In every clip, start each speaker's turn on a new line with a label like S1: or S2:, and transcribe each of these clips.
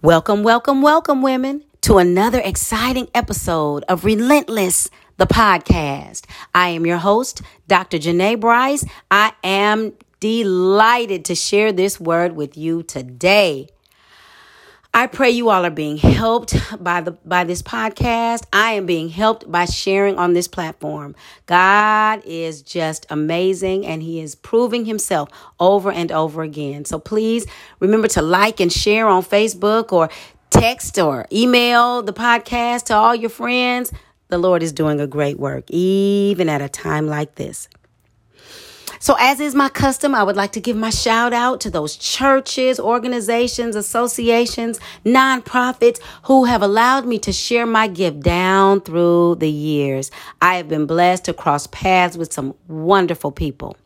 S1: Welcome, welcome, welcome, women, to another exciting episode of Relentless, the podcast. I am your host, Dr. Janae Bryce. I am delighted to share this word with you today. I pray you all are being helped by the by this podcast. I am being helped by sharing on this platform. God is just amazing and he is proving himself over and over again. So please remember to like and share on Facebook or text or email the podcast to all your friends. The Lord is doing a great work even at a time like this. So, as is my custom, I would like to give my shout out to those churches, organizations, associations, nonprofits who have allowed me to share my gift down through the years. I have been blessed to cross paths with some wonderful people,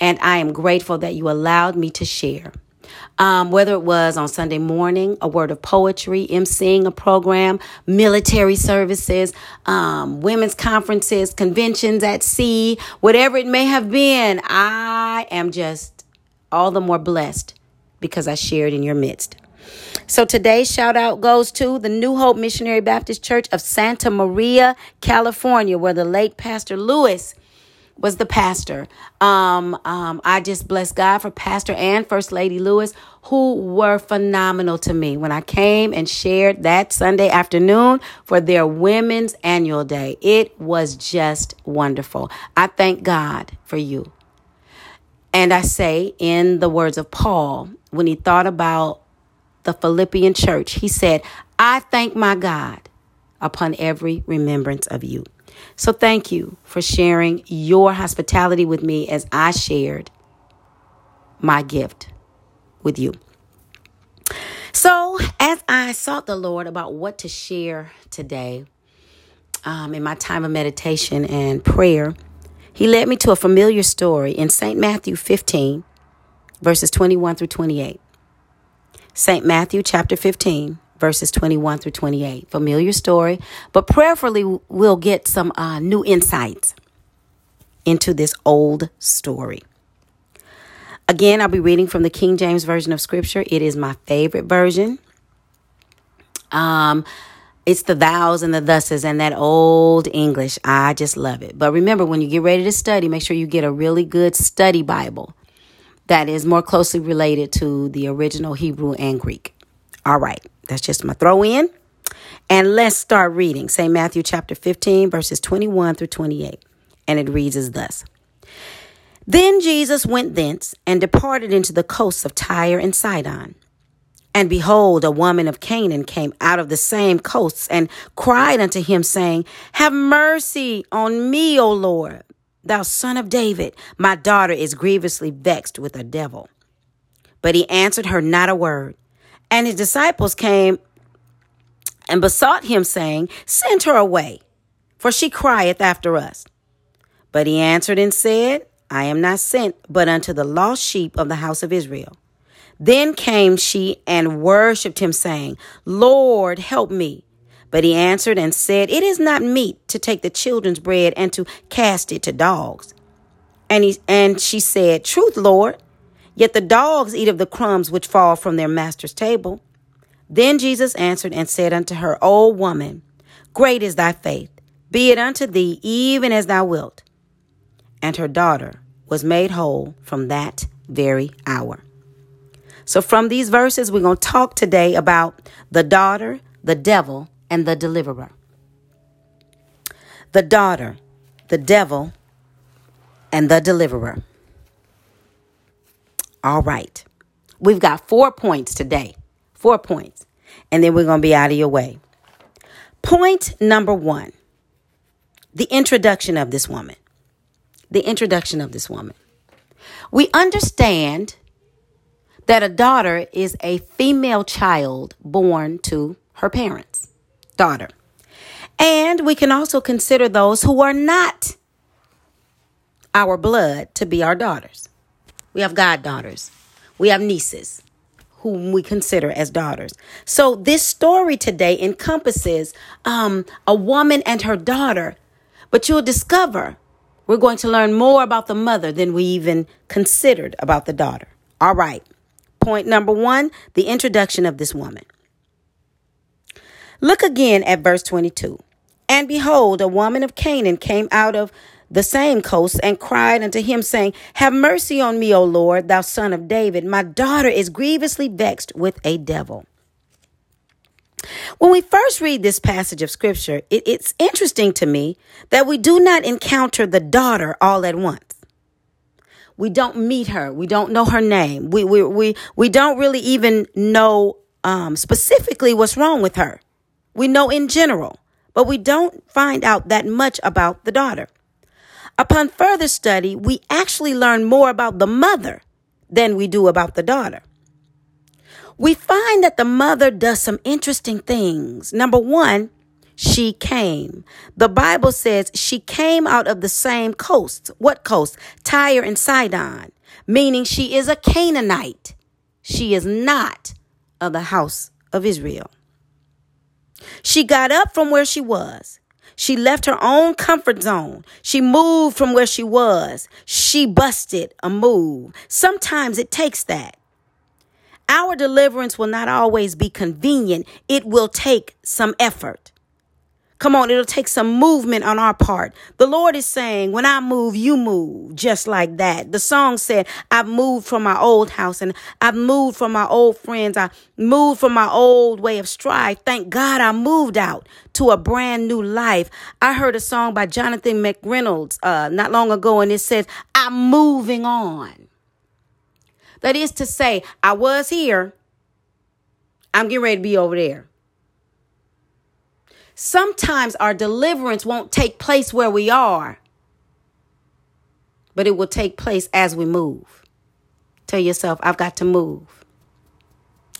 S1: and I am grateful that you allowed me to share. Um, whether it was on Sunday morning, a word of poetry, emceeing a program, military services, um, women's conferences, conventions at sea, whatever it may have been, I am just all the more blessed because I shared in your midst. So today's shout out goes to the New Hope Missionary Baptist Church of Santa Maria, California, where the late Pastor Lewis was the pastor. Um, um, I just bless God for Pastor and First Lady Lewis, who were phenomenal to me when I came and shared that Sunday afternoon for their Women's Annual Day. It was just wonderful. I thank God for you. And I say, in the words of Paul, when he thought about the Philippian church, he said, I thank my God upon every remembrance of you. So thank you for sharing your hospitality with me as I shared my gift with you. So, as I sought the Lord about what to share today um, in my time of meditation and prayer, He led me to a familiar story in St. Matthew 15, verses 21 through 28. St. Matthew chapter 15, verses 21 through 28. Familiar story, but prayerfully we'll get some uh, new insights into this old story. Again, I'll be reading from the King James Version of Scripture. It is my favorite version. Um, it's the thous and the thuses and that old English. I just love it. But remember, when you get ready to study, make sure you get a really good study Bible that is more closely related to the original Hebrew and Greek. All right. That's just my throw in. And let's start reading. St. Matthew chapter 15, verses 21 through 28. And it reads as thus Then Jesus went thence and departed into the coasts of Tyre and Sidon. And behold, a woman of Canaan came out of the same coasts and cried unto him, saying, Have mercy on me, O Lord, thou son of David. My daughter is grievously vexed with a devil. But he answered her not a word. And his disciples came and besought him, saying, Send her away, for she crieth after us. But he answered and said, I am not sent but unto the lost sheep of the house of Israel. Then came she and worshipped him, saying, Lord, help me. But he answered and said, It is not meet to take the children's bread and to cast it to dogs. And he and she said, Truth, Lord. Yet the dogs eat of the crumbs which fall from their master's table. Then Jesus answered and said unto her, O woman, great is thy faith. Be it unto thee even as thou wilt. And her daughter was made whole from that very hour. So, from these verses, we're going to talk today about the daughter, the devil, and the deliverer. The daughter, the devil, and the deliverer. All right. We've got four points today. Four points. And then we're going to be out of your way. Point number one the introduction of this woman. The introduction of this woman. We understand that a daughter is a female child born to her parents' daughter. And we can also consider those who are not our blood to be our daughters. We have goddaughters. We have nieces whom we consider as daughters. So this story today encompasses um, a woman and her daughter, but you'll discover we're going to learn more about the mother than we even considered about the daughter. All right. Point number one the introduction of this woman. Look again at verse 22. And behold, a woman of Canaan came out of the same coast and cried unto him, saying, Have mercy on me, O Lord, thou son of David. My daughter is grievously vexed with a devil. When we first read this passage of scripture, it, it's interesting to me that we do not encounter the daughter all at once. We don't meet her. We don't know her name. We, we, we, we don't really even know um, specifically what's wrong with her. We know in general, but we don't find out that much about the daughter. Upon further study, we actually learn more about the mother than we do about the daughter. We find that the mother does some interesting things. Number one, she came. The Bible says she came out of the same coast. What coast? Tyre and Sidon, meaning she is a Canaanite. She is not of the house of Israel. She got up from where she was. She left her own comfort zone. She moved from where she was. She busted a move. Sometimes it takes that. Our deliverance will not always be convenient. It will take some effort. Come on, it'll take some movement on our part. The Lord is saying, when I move, you move, just like that. The song said, I've moved from my old house and I've moved from my old friends. I moved from my old way of strife. Thank God I moved out to a brand new life. I heard a song by Jonathan McReynolds uh, not long ago, and it says, I'm moving on. That is to say, I was here, I'm getting ready to be over there. Sometimes our deliverance won't take place where we are, but it will take place as we move. Tell yourself, I've got to move.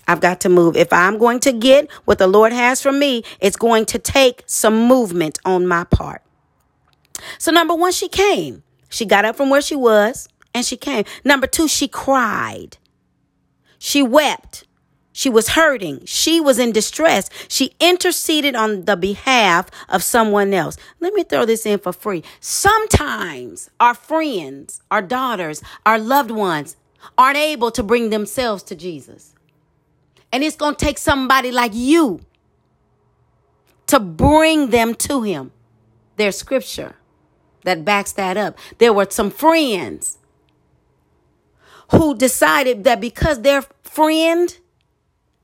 S1: I've got to move. If I'm going to get what the Lord has for me, it's going to take some movement on my part. So, number one, she came. She got up from where she was and she came. Number two, she cried. She wept. She was hurting. She was in distress. She interceded on the behalf of someone else. Let me throw this in for free. Sometimes our friends, our daughters, our loved ones aren't able to bring themselves to Jesus. And it's going to take somebody like you to bring them to Him. There's scripture that backs that up. There were some friends who decided that because their friend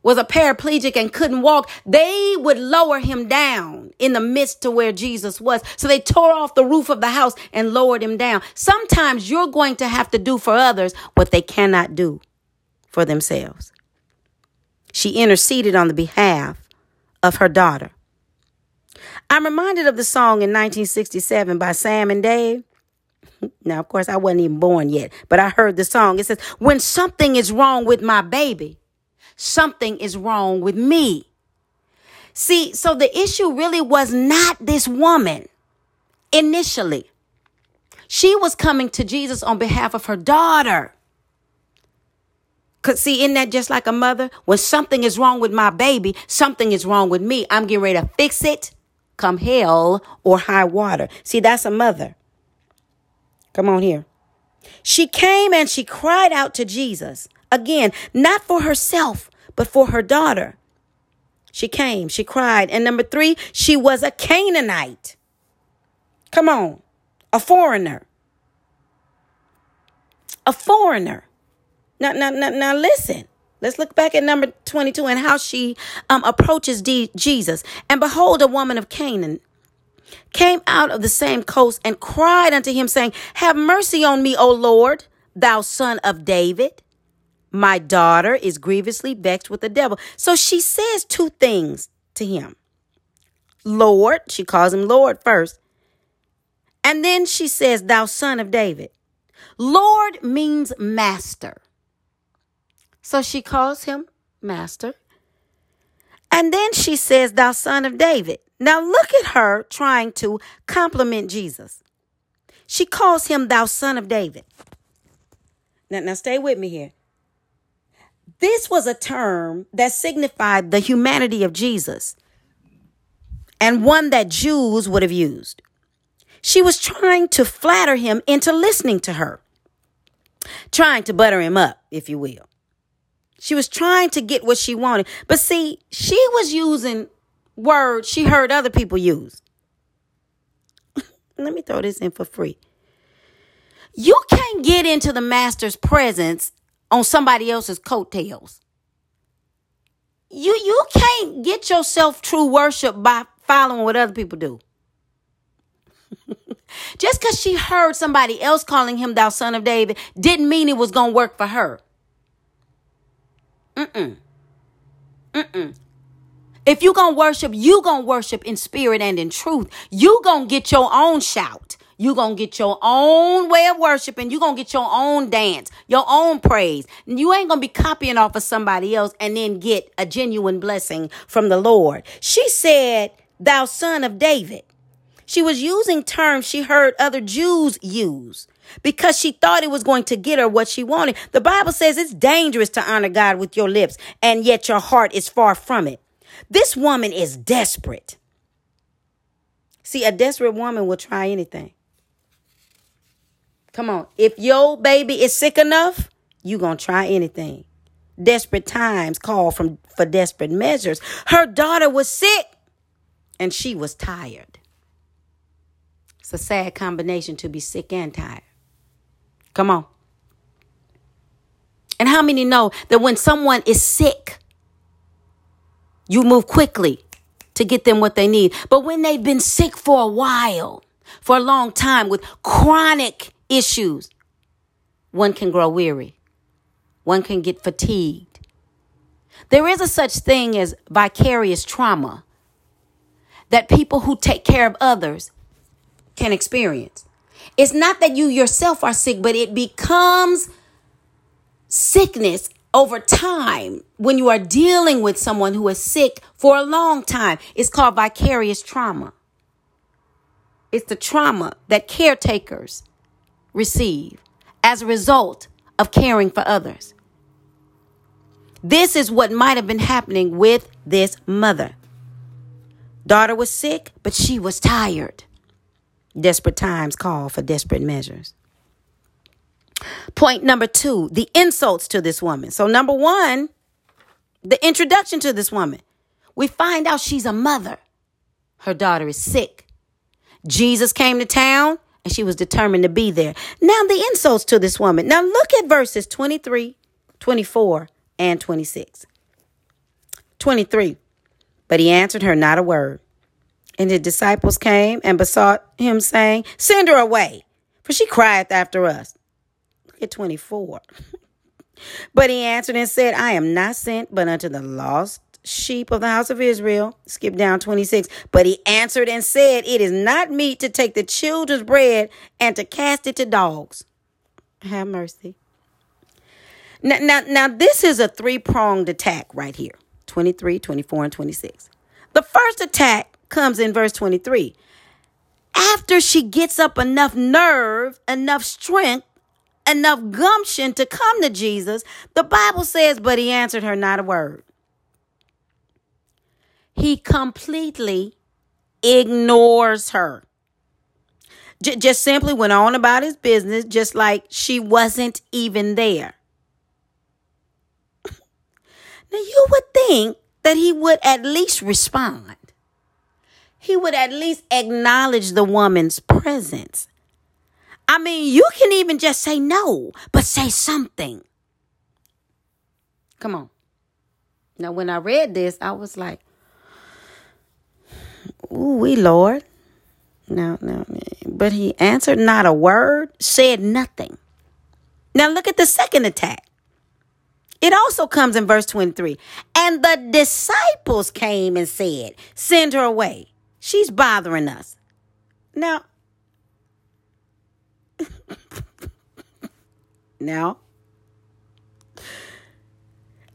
S1: was a paraplegic and couldn't walk, they would lower him down in the midst to where Jesus was. So they tore off the roof of the house and lowered him down. Sometimes you're going to have to do for others what they cannot do for themselves. She interceded on the behalf of her daughter. I'm reminded of the song in 1967 by Sam and Dave. Now, of course, I wasn't even born yet, but I heard the song. It says, When something is wrong with my baby, something is wrong with me. See, so the issue really was not this woman initially. She was coming to Jesus on behalf of her daughter. Cause see, isn't that just like a mother? When something is wrong with my baby, something is wrong with me. I'm getting ready to fix it, come hell or high water. See, that's a mother. Come on here. She came and she cried out to Jesus. Again, not for herself, but for her daughter. She came, she cried. And number three, she was a Canaanite. Come on, a foreigner. A foreigner. Now, now, now, now listen. Let's look back at number 22 and how she um, approaches D- Jesus. And behold, a woman of Canaan came out of the same coast and cried unto him, saying, Have mercy on me, O Lord, thou son of David. My daughter is grievously vexed with the devil. So she says two things to him Lord, she calls him Lord first. And then she says, Thou son of David. Lord means master. So she calls him master. And then she says, Thou son of David. Now look at her trying to compliment Jesus. She calls him, Thou son of David. Now, now stay with me here. This was a term that signified the humanity of Jesus and one that Jews would have used. She was trying to flatter him into listening to her, trying to butter him up, if you will. She was trying to get what she wanted. But see, she was using words she heard other people use. Let me throw this in for free. You can't get into the master's presence on somebody else's coattails. You you can't get yourself true worship by following what other people do. Just because she heard somebody else calling him thou son of David didn't mean it was going to work for her. Mm-mm. Mm-mm. If you going to worship, you going to worship in spirit and in truth. You going to get your own shout. You going to get your own way of worshiping. You're going to get your own dance, your own praise. You ain't going to be copying off of somebody else and then get a genuine blessing from the Lord. She said, thou son of David. She was using terms she heard other Jews use because she thought it was going to get her what she wanted. The Bible says it's dangerous to honor God with your lips, and yet your heart is far from it. This woman is desperate. See, a desperate woman will try anything. Come on. If your baby is sick enough, you going to try anything. Desperate times call from for desperate measures. Her daughter was sick and she was tired. It's a sad combination to be sick and tired. Come on. And how many know that when someone is sick, you move quickly to get them what they need. But when they've been sick for a while, for a long time with chronic issues, one can grow weary. One can get fatigued. There is a such thing as vicarious trauma that people who take care of others can experience. It's not that you yourself are sick, but it becomes sickness over time when you are dealing with someone who is sick for a long time. It's called vicarious trauma. It's the trauma that caretakers receive as a result of caring for others. This is what might have been happening with this mother. Daughter was sick, but she was tired. Desperate times call for desperate measures. Point number two the insults to this woman. So, number one, the introduction to this woman. We find out she's a mother. Her daughter is sick. Jesus came to town and she was determined to be there. Now, the insults to this woman. Now, look at verses 23, 24, and 26. 23. But he answered her not a word. And the disciples came and besought him, saying, Send her away, for she crieth after us. Look at 24. but he answered and said, I am not sent but unto the lost sheep of the house of Israel. Skip down 26. But he answered and said, It is not meet to take the children's bread and to cast it to dogs. Have mercy. Now, now, now this is a three pronged attack right here 23, 24, and 26. The first attack comes in verse 23. After she gets up enough nerve, enough strength, enough gumption to come to Jesus, the Bible says, but he answered her not a word. He completely ignores her. J- just simply went on about his business, just like she wasn't even there. now, you would think that he would at least respond he would at least acknowledge the woman's presence. I mean, you can even just say no, but say something. Come on. Now, when I read this, I was like, Ooh, we Lord. No, no. But he answered not a word, said nothing. Now, look at the second attack. It also comes in verse 23. And the disciples came and said, Send her away. She's bothering us. Now, now,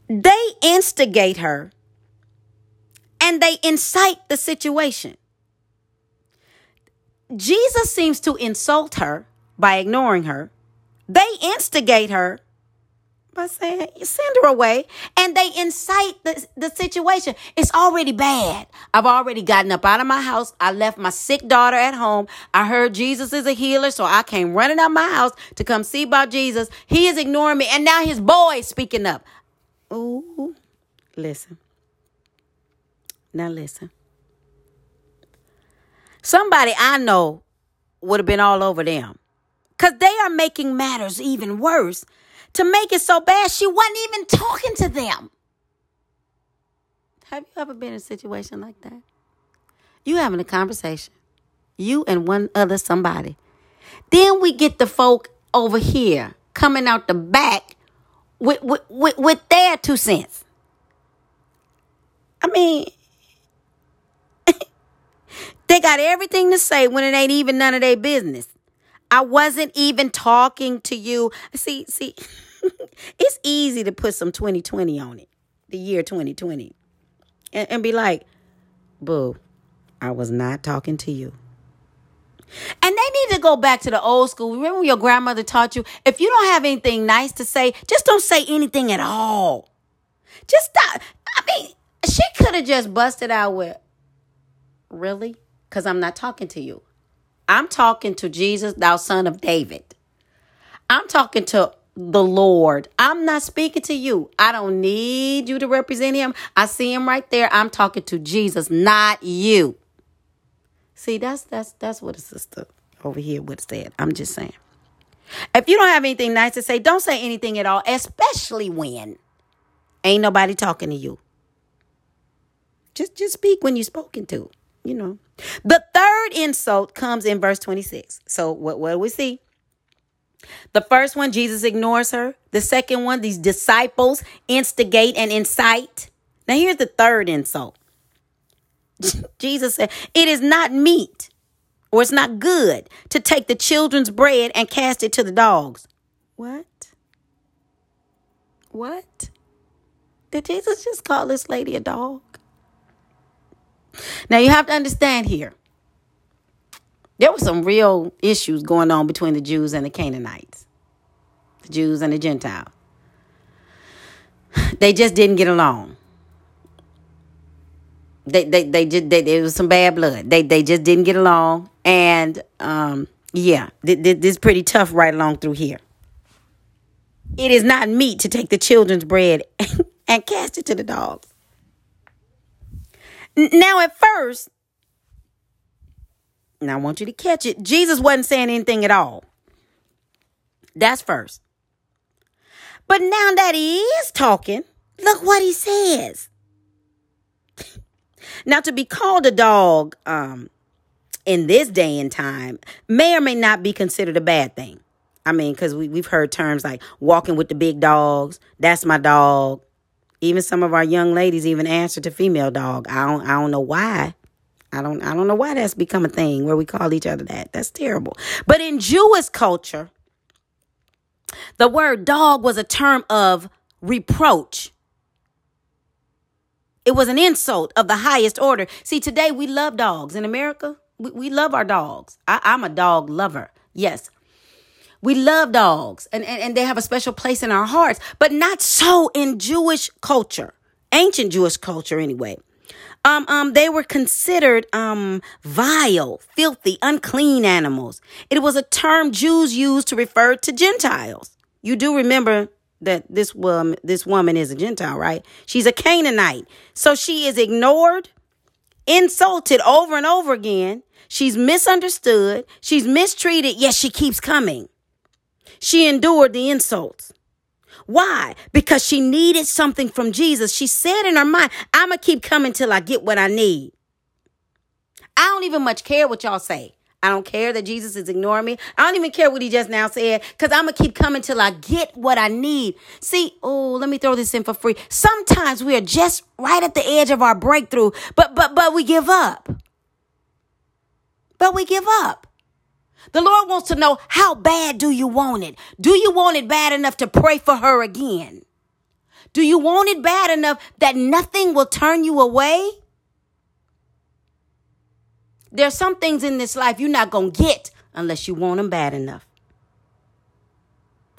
S1: they instigate her and they incite the situation. Jesus seems to insult her by ignoring her. They instigate her by saying, send her away. And they incite the, the situation. It's already bad. I've already gotten up out of my house. I left my sick daughter at home. I heard Jesus is a healer, so I came running out of my house to come see about Jesus. He is ignoring me, and now his boy is speaking up. Ooh, listen. Now listen. somebody I know would have been all over them. Because they are making matters even worse. To make it so bad, she wasn't even talking to them. Have you ever been in a situation like that? You having a conversation, you and one other somebody. Then we get the folk over here coming out the back with, with, with, with their two cents. I mean, they got everything to say when it ain't even none of their business. I wasn't even talking to you. See, see, it's easy to put some 2020 on it, the year 2020, and, and be like, boo, I was not talking to you. And they need to go back to the old school. Remember when your grandmother taught you if you don't have anything nice to say, just don't say anything at all. Just stop. I mean, she could have just busted out with, really? Because I'm not talking to you. I'm talking to Jesus, thou son of David. I'm talking to the Lord. I'm not speaking to you. I don't need you to represent him. I see him right there. I'm talking to Jesus, not you. See, that's that's that's what a sister over here would said. I'm just saying. If you don't have anything nice to say, don't say anything at all, especially when ain't nobody talking to you. Just just speak when you're spoken to, you know. The third insult comes in verse 26. So what what do we see? The first one, Jesus ignores her. The second one, these disciples instigate and incite. Now here's the third insult. Jesus said, It is not meet or it's not good to take the children's bread and cast it to the dogs. What? What? Did Jesus just call this lady a dog? Now you have to understand here. There were some real issues going on between the Jews and the Canaanites, the Jews and the Gentiles. They just didn't get along. They they they just they, it was some bad blood. They they just didn't get along, and um yeah, this, this is pretty tough right along through here. It is not meet to take the children's bread and cast it to the dogs. Now, at first, and I want you to catch it, Jesus wasn't saying anything at all. That's first. But now that he is talking, look what he says. Now, to be called a dog um, in this day and time may or may not be considered a bad thing. I mean, because we, we've heard terms like walking with the big dogs, that's my dog. Even some of our young ladies even answer to female dog. I don't I don't know why. I don't I don't know why that's become a thing where we call each other that. That's terrible. But in Jewish culture, the word dog was a term of reproach it was an insult of the highest order. See, today we love dogs in America. We, we love our dogs. I, I'm a dog lover. Yes. We love dogs and, and, and they have a special place in our hearts, but not so in Jewish culture, ancient Jewish culture anyway. Um, um, they were considered um, vile, filthy, unclean animals. It was a term Jews used to refer to Gentiles. You do remember that this woman this woman is a gentile right she's a canaanite so she is ignored insulted over and over again she's misunderstood she's mistreated yet she keeps coming she endured the insults why because she needed something from jesus she said in her mind i'm gonna keep coming till i get what i need i don't even much care what y'all say I don't care that Jesus is ignoring me. I don't even care what he just now said because I'm going to keep coming till I get what I need. See, oh, let me throw this in for free. Sometimes we are just right at the edge of our breakthrough, but, but, but we give up. But we give up. The Lord wants to know how bad do you want it? Do you want it bad enough to pray for her again? Do you want it bad enough that nothing will turn you away? There's some things in this life you're not going to get unless you want them bad enough.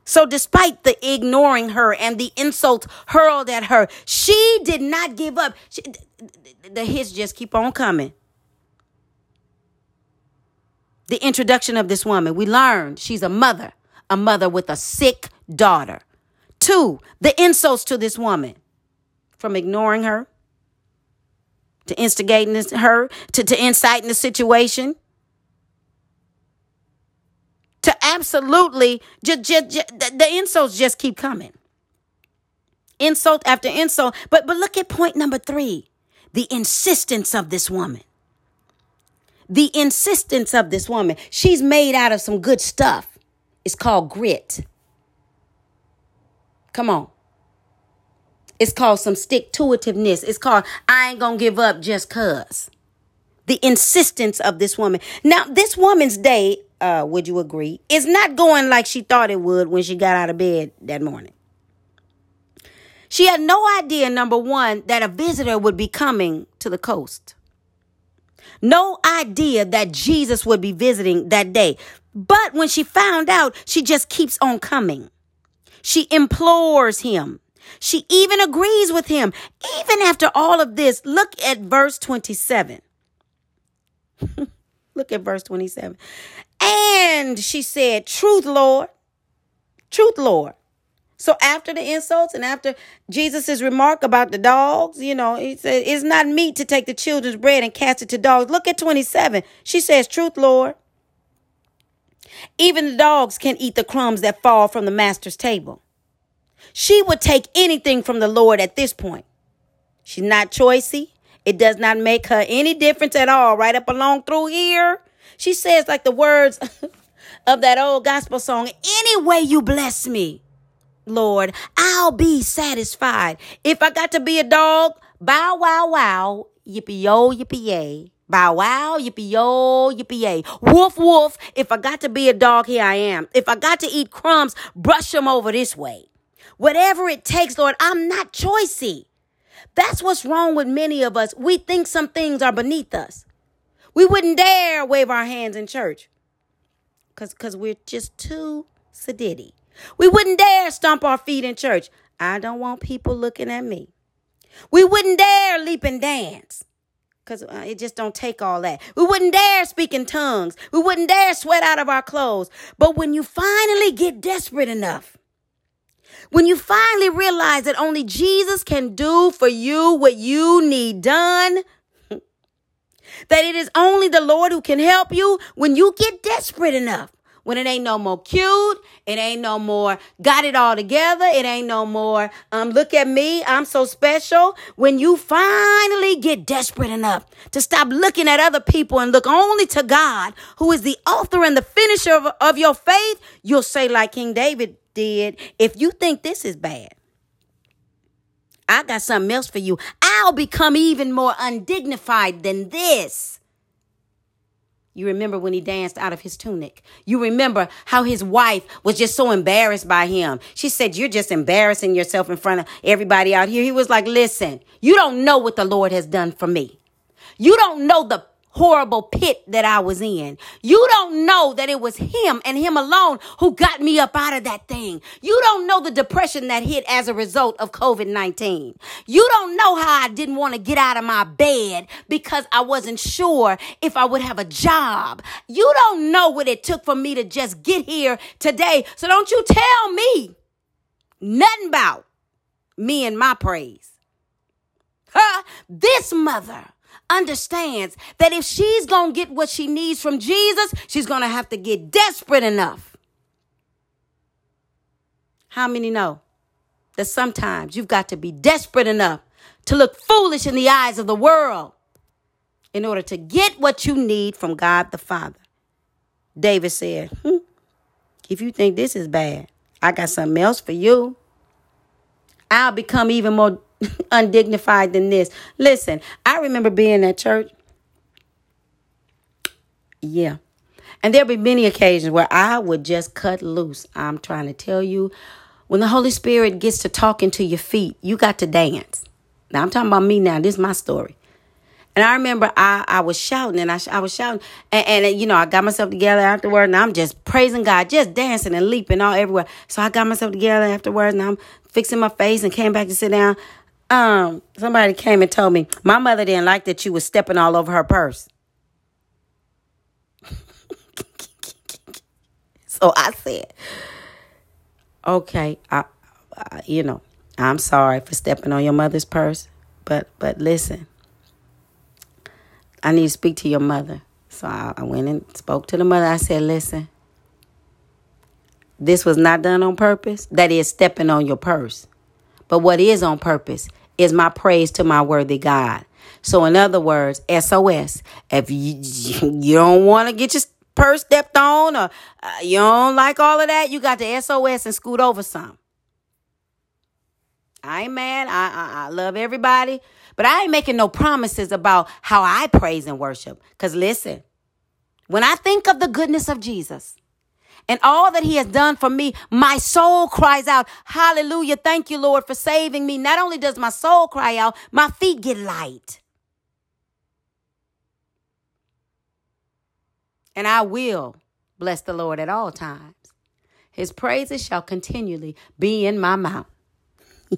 S1: So, despite the ignoring her and the insults hurled at her, she did not give up. She, the hits just keep on coming the introduction of this woman, we learned she's a mother, a mother with a sick daughter. Two, the insults to this woman from ignoring her to instigating this, her to, to inciting the situation to absolutely just, just, just the insults just keep coming. Insult after insult. But but look at point number three the insistence of this woman. The insistence of this woman. She's made out of some good stuff. It's called grit. Come on. It's called some stick to itiveness. It's called I ain't gonna give up just cuz. The insistence of this woman. Now, this woman's day, uh, would you agree, is not going like she thought it would when she got out of bed that morning. She had no idea, number one, that a visitor would be coming to the coast. No idea that Jesus would be visiting that day. But when she found out, she just keeps on coming. She implores him. She even agrees with him. Even after all of this, look at verse 27. look at verse 27. And she said, Truth, Lord. Truth, Lord. So after the insults and after Jesus' remark about the dogs, you know, he said, it's not meet to take the children's bread and cast it to dogs. Look at 27. She says, Truth, Lord. Even the dogs can eat the crumbs that fall from the master's table. She would take anything from the Lord at this point. She's not choicey. It does not make her any difference at all. Right up along through here, she says, like the words of that old gospel song, any way you bless me, Lord, I'll be satisfied. If I got to be a dog, bow wow wow, yippee yo, yippee yay. Bow wow, yippee yo, yippee yay. Woof woof. If I got to be a dog, here I am. If I got to eat crumbs, brush them over this way. Whatever it takes, Lord, I'm not choicey. That's what's wrong with many of us. We think some things are beneath us. We wouldn't dare wave our hands in church because cause we're just too sedity. We wouldn't dare stomp our feet in church. I don't want people looking at me. We wouldn't dare leap and dance because uh, it just don't take all that. We wouldn't dare speak in tongues. We wouldn't dare sweat out of our clothes. But when you finally get desperate enough, when you finally realize that only Jesus can do for you what you need done, that it is only the Lord who can help you when you get desperate enough. When it ain't no more cute, it ain't no more got it all together, it ain't no more um look at me, I'm so special. When you finally get desperate enough to stop looking at other people and look only to God, who is the author and the finisher of, of your faith, you'll say like King David did, if you think this is bad, I got something else for you. I'll become even more undignified than this. You remember when he danced out of his tunic. You remember how his wife was just so embarrassed by him. She said, You're just embarrassing yourself in front of everybody out here. He was like, Listen, you don't know what the Lord has done for me. You don't know the horrible pit that I was in. You don't know that it was him and him alone who got me up out of that thing. You don't know the depression that hit as a result of COVID 19. You don't know how I didn't want to get out of my bed because I wasn't sure if I would have a job. You don't know what it took for me to just get here today. So don't you tell me nothing about me and my praise. Huh? This mother understands that if she's going to get what she needs from Jesus, she's going to have to get desperate enough. How many know that sometimes you've got to be desperate enough to look foolish in the eyes of the world in order to get what you need from God the Father? David said, hmm, If you think this is bad, I got something else for you. I'll become even more undignified than this. Listen, I remember being at church. Yeah. And there'll be many occasions where I would just cut loose. I'm trying to tell you, when the Holy Spirit gets to talking to your feet, you got to dance. Now, I'm talking about me now. This is my story. And I remember I, I was shouting and I, I was shouting and, and, you know, I got myself together afterward and I'm just praising God, just dancing and leaping all everywhere. So I got myself together afterwards and I'm fixing my face and came back to sit down um somebody came and told me my mother didn't like that you was stepping all over her purse so i said okay I, I, you know i'm sorry for stepping on your mother's purse but but listen i need to speak to your mother so I, I went and spoke to the mother i said listen this was not done on purpose. That is stepping on your purse. But what is on purpose is my praise to my worthy God. So, in other words, SOS. If you, you don't want to get your purse stepped on or uh, you don't like all of that, you got the SOS and scoot over some. I ain't mad. I, I, I love everybody. But I ain't making no promises about how I praise and worship. Because listen, when I think of the goodness of Jesus, and all that he has done for me, my soul cries out, Hallelujah. Thank you, Lord, for saving me. Not only does my soul cry out, my feet get light. And I will bless the Lord at all times. His praises shall continually be in my mouth.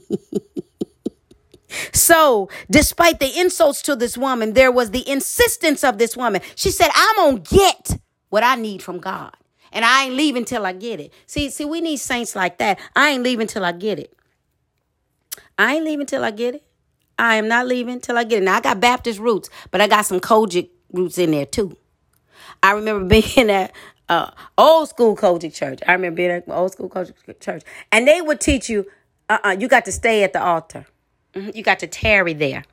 S1: so, despite the insults to this woman, there was the insistence of this woman. She said, I'm going to get what I need from God. And I ain't leaving till I get it. See, see, we need saints like that. I ain't leaving till I get it. I ain't leaving till I get it. I am not leaving till I get it. Now I got Baptist roots, but I got some COGIC roots in there too. I remember being at uh, old school COGIC church. I remember being at old school COGIC church, and they would teach you, uh, uh you got to stay at the altar. Mm-hmm. You got to tarry there.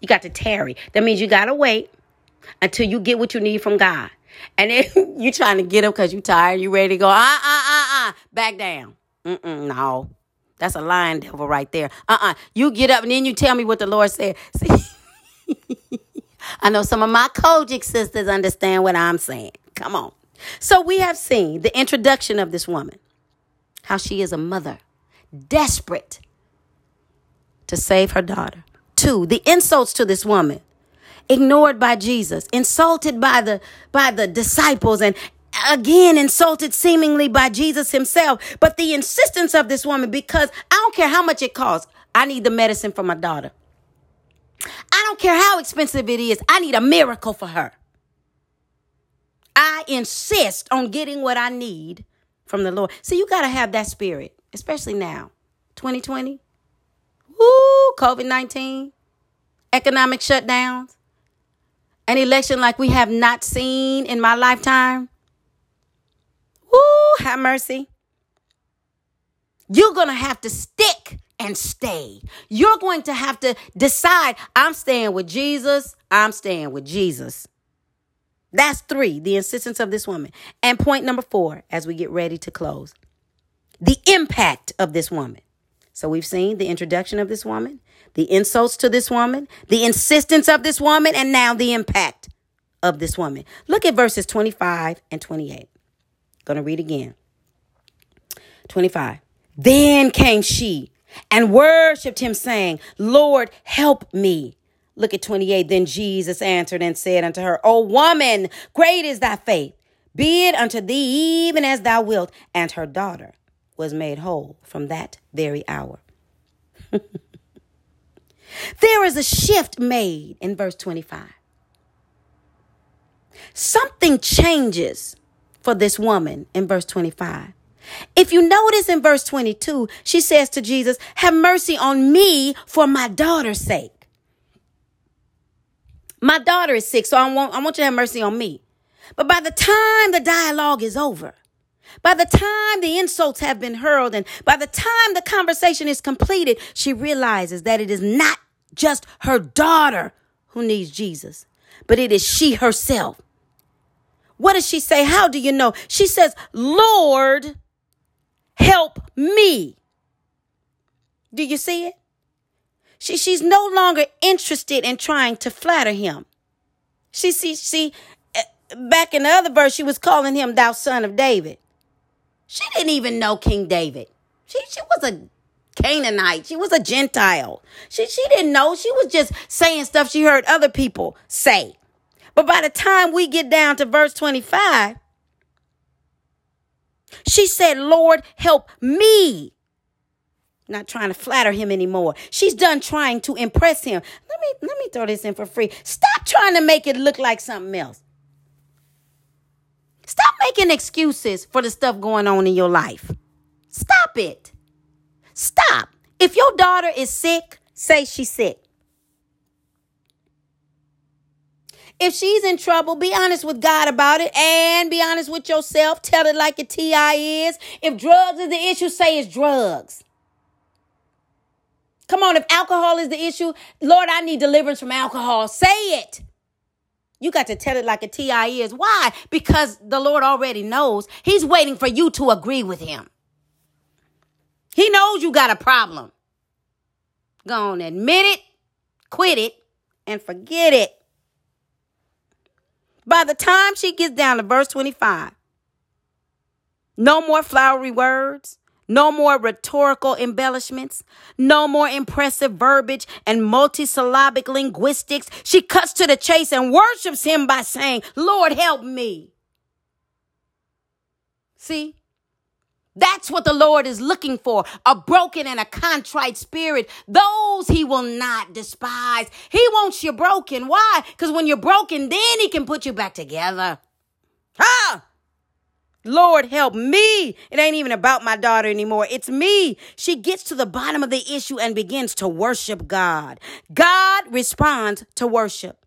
S1: You got to tarry. That means you got to wait until you get what you need from God. And then you trying to get up because you tired, you ready to go, uh, uh, uh, uh, back down. Mm-mm, no. That's a lying devil right there. Uh-uh. You get up and then you tell me what the Lord said. See? I know some of my COGIC sisters understand what I'm saying. Come on. So we have seen the introduction of this woman, how she is a mother, desperate to save her daughter. Two, the insults to this woman ignored by Jesus, insulted by the by the disciples and again insulted seemingly by Jesus himself. But the insistence of this woman because I don't care how much it costs. I need the medicine for my daughter. I don't care how expensive it is. I need a miracle for her. I insist on getting what I need from the Lord. See, you got to have that spirit, especially now, 2020. Woo, COVID 19, economic shutdowns an election like we have not seen in my lifetime. Woo, have mercy. You're going to have to stick and stay. You're going to have to decide I'm staying with Jesus. I'm staying with Jesus. That's three, the insistence of this woman. And point number four, as we get ready to close, the impact of this woman. So we've seen the introduction of this woman the insults to this woman, the insistence of this woman, and now the impact of this woman. Look at verses 25 and 28. Going to read again. 25. Then came she and worshiped him, saying, Lord, help me. Look at 28. Then Jesus answered and said unto her, O woman, great is thy faith. Be it unto thee even as thou wilt. And her daughter was made whole from that very hour. There is a shift made in verse 25. Something changes for this woman in verse 25. If you notice in verse 22, she says to Jesus, Have mercy on me for my daughter's sake. My daughter is sick, so I want, I want you to have mercy on me. But by the time the dialogue is over, by the time the insults have been hurled, and by the time the conversation is completed, she realizes that it is not just her daughter who needs Jesus, but it is she herself. What does she say? How do you know? She says, Lord, help me. Do you see it? She, she's no longer interested in trying to flatter him. She see, she eh, back in the other verse, she was calling him thou son of David. She didn't even know King David. She, she was a Canaanite. She was a Gentile. She, she didn't know. She was just saying stuff she heard other people say. But by the time we get down to verse 25, she said, Lord, help me. Not trying to flatter him anymore. She's done trying to impress him. Let me let me throw this in for free. Stop trying to make it look like something else. Stop making excuses for the stuff going on in your life. Stop it. Stop. If your daughter is sick, say she's sick. If she's in trouble, be honest with God about it and be honest with yourself. Tell it like a TI is. If drugs is the issue, say it's drugs. Come on, if alcohol is the issue, Lord, I need deliverance from alcohol. Say it. You got to tell it like a TI is. Why? Because the Lord already knows. He's waiting for you to agree with him. He knows you got a problem. Go on, admit it, quit it, and forget it. By the time she gets down to verse 25, no more flowery words, no more rhetorical embellishments, no more impressive verbiage and multisyllabic linguistics. She cuts to the chase and worships him by saying, Lord, help me. See, that's what the Lord is looking for a broken and a contrite spirit. Those he will not despise. He wants you broken. Why? Because when you're broken, then he can put you back together. Lord, help me. It ain't even about my daughter anymore. It's me. She gets to the bottom of the issue and begins to worship God. God responds to worship.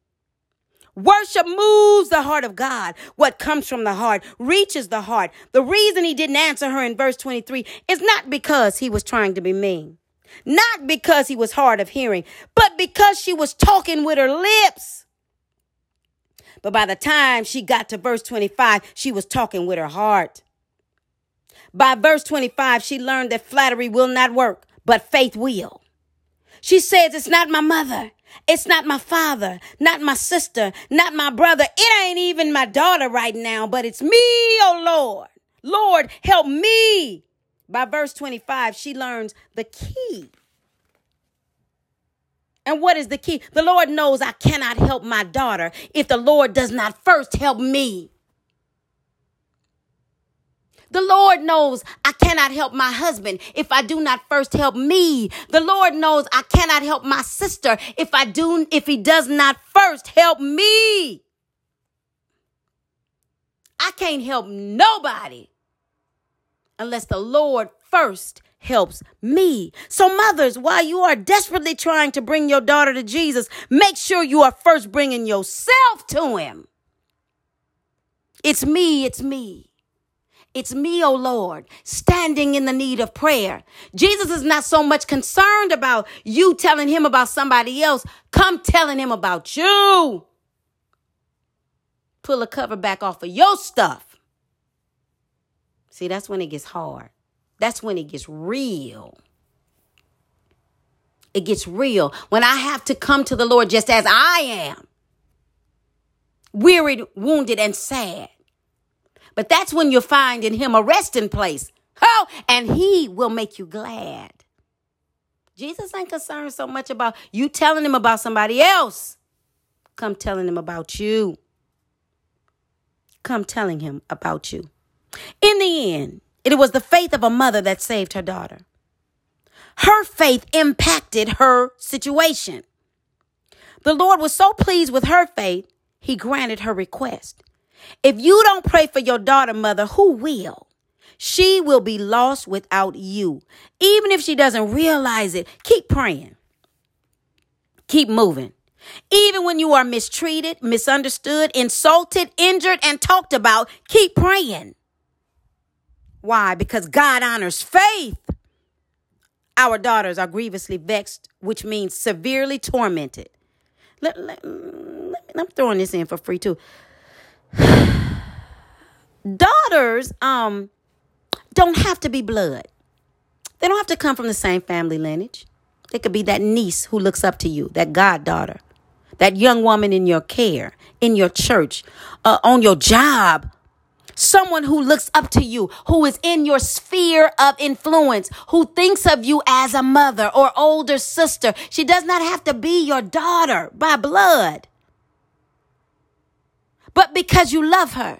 S1: Worship moves the heart of God. What comes from the heart reaches the heart. The reason he didn't answer her in verse 23 is not because he was trying to be mean, not because he was hard of hearing, but because she was talking with her lips. But by the time she got to verse 25, she was talking with her heart. By verse 25, she learned that flattery will not work, but faith will. She says, It's not my mother. It's not my father, not my sister, not my brother. It ain't even my daughter right now, but it's me, oh Lord. Lord, help me. By verse 25, she learns the key. And what is the key? The Lord knows I cannot help my daughter if the Lord does not first help me. The Lord knows I cannot help my husband if I do not first help me. The Lord knows I cannot help my sister if I do if he does not first help me. I can't help nobody unless the Lord first helps me. So, mothers, while you are desperately trying to bring your daughter to Jesus, make sure you are first bringing yourself to Him. It's me, it's me. It's me, oh Lord, standing in the need of prayer. Jesus is not so much concerned about you telling him about somebody else. Come telling him about you. Pull a cover back off of your stuff. See, that's when it gets hard. That's when it gets real. It gets real when I have to come to the Lord just as I am, wearied, wounded, and sad. But that's when you'll find in him a resting place. Oh, and he will make you glad. Jesus ain't concerned so much about you telling him about somebody else. Come telling him about you. Come telling him about you. In the end, it was the faith of a mother that saved her daughter. Her faith impacted her situation. The Lord was so pleased with her faith, he granted her request. If you don't pray for your daughter, mother, who will? She will be lost without you. Even if she doesn't realize it, keep praying. Keep moving. Even when you are mistreated, misunderstood, insulted, injured, and talked about, keep praying. Why? Because God honors faith. Our daughters are grievously vexed, which means severely tormented. Let, let, let, I'm throwing this in for free too. daughters um don't have to be blood. They don't have to come from the same family lineage. They could be that niece who looks up to you, that goddaughter, that young woman in your care, in your church, uh, on your job. Someone who looks up to you, who is in your sphere of influence, who thinks of you as a mother or older sister. She does not have to be your daughter by blood but because you love her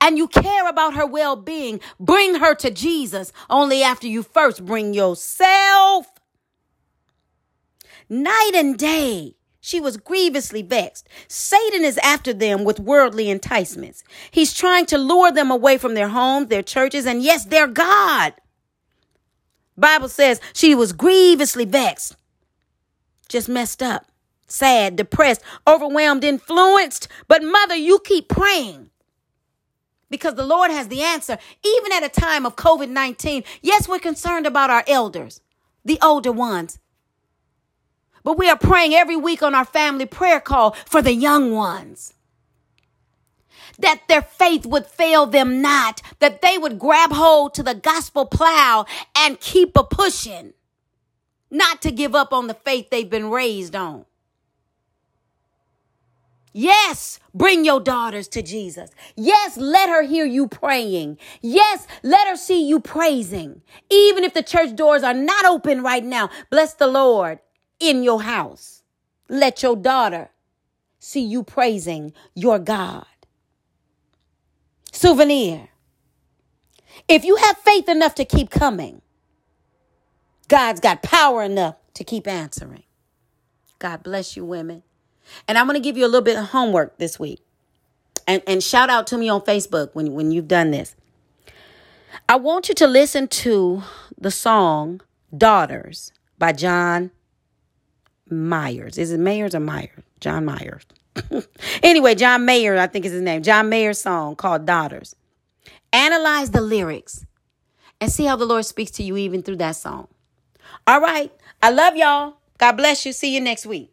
S1: and you care about her well being, bring her to Jesus only after you first bring yourself. Night and day, she was grievously vexed. Satan is after them with worldly enticements. He's trying to lure them away from their homes, their churches, and yes, their God. Bible says she was grievously vexed, just messed up. sad, depressed, overwhelmed, influenced. But mother, you keep praying because the Lord has the answer. Even at a time of COVID 19, yes, we're concerned about our elders, the older ones. But we are praying every week on our family prayer call for the young ones. That their faith would fail them not, that they would grab hold to the gospel plow and keep a pushing, not to give up on the faith they've been raised on. Yes, bring your daughters to Jesus. Yes, let her hear you praying. Yes, let her see you praising. Even if the church doors are not open right now, bless the Lord in your house. Let your daughter see you praising your God. Souvenir. If you have faith enough to keep coming, God's got power enough to keep answering. God bless you, women. And I'm going to give you a little bit of homework this week. And, and shout out to me on Facebook when, when you've done this. I want you to listen to the song Daughters by John Myers. Is it Mayers or Myers? John Myers. anyway, John Mayer, I think is his name. John Mayer's song called Daughters. Analyze the lyrics and see how the Lord speaks to you even through that song. All right. I love y'all. God bless you. See you next week.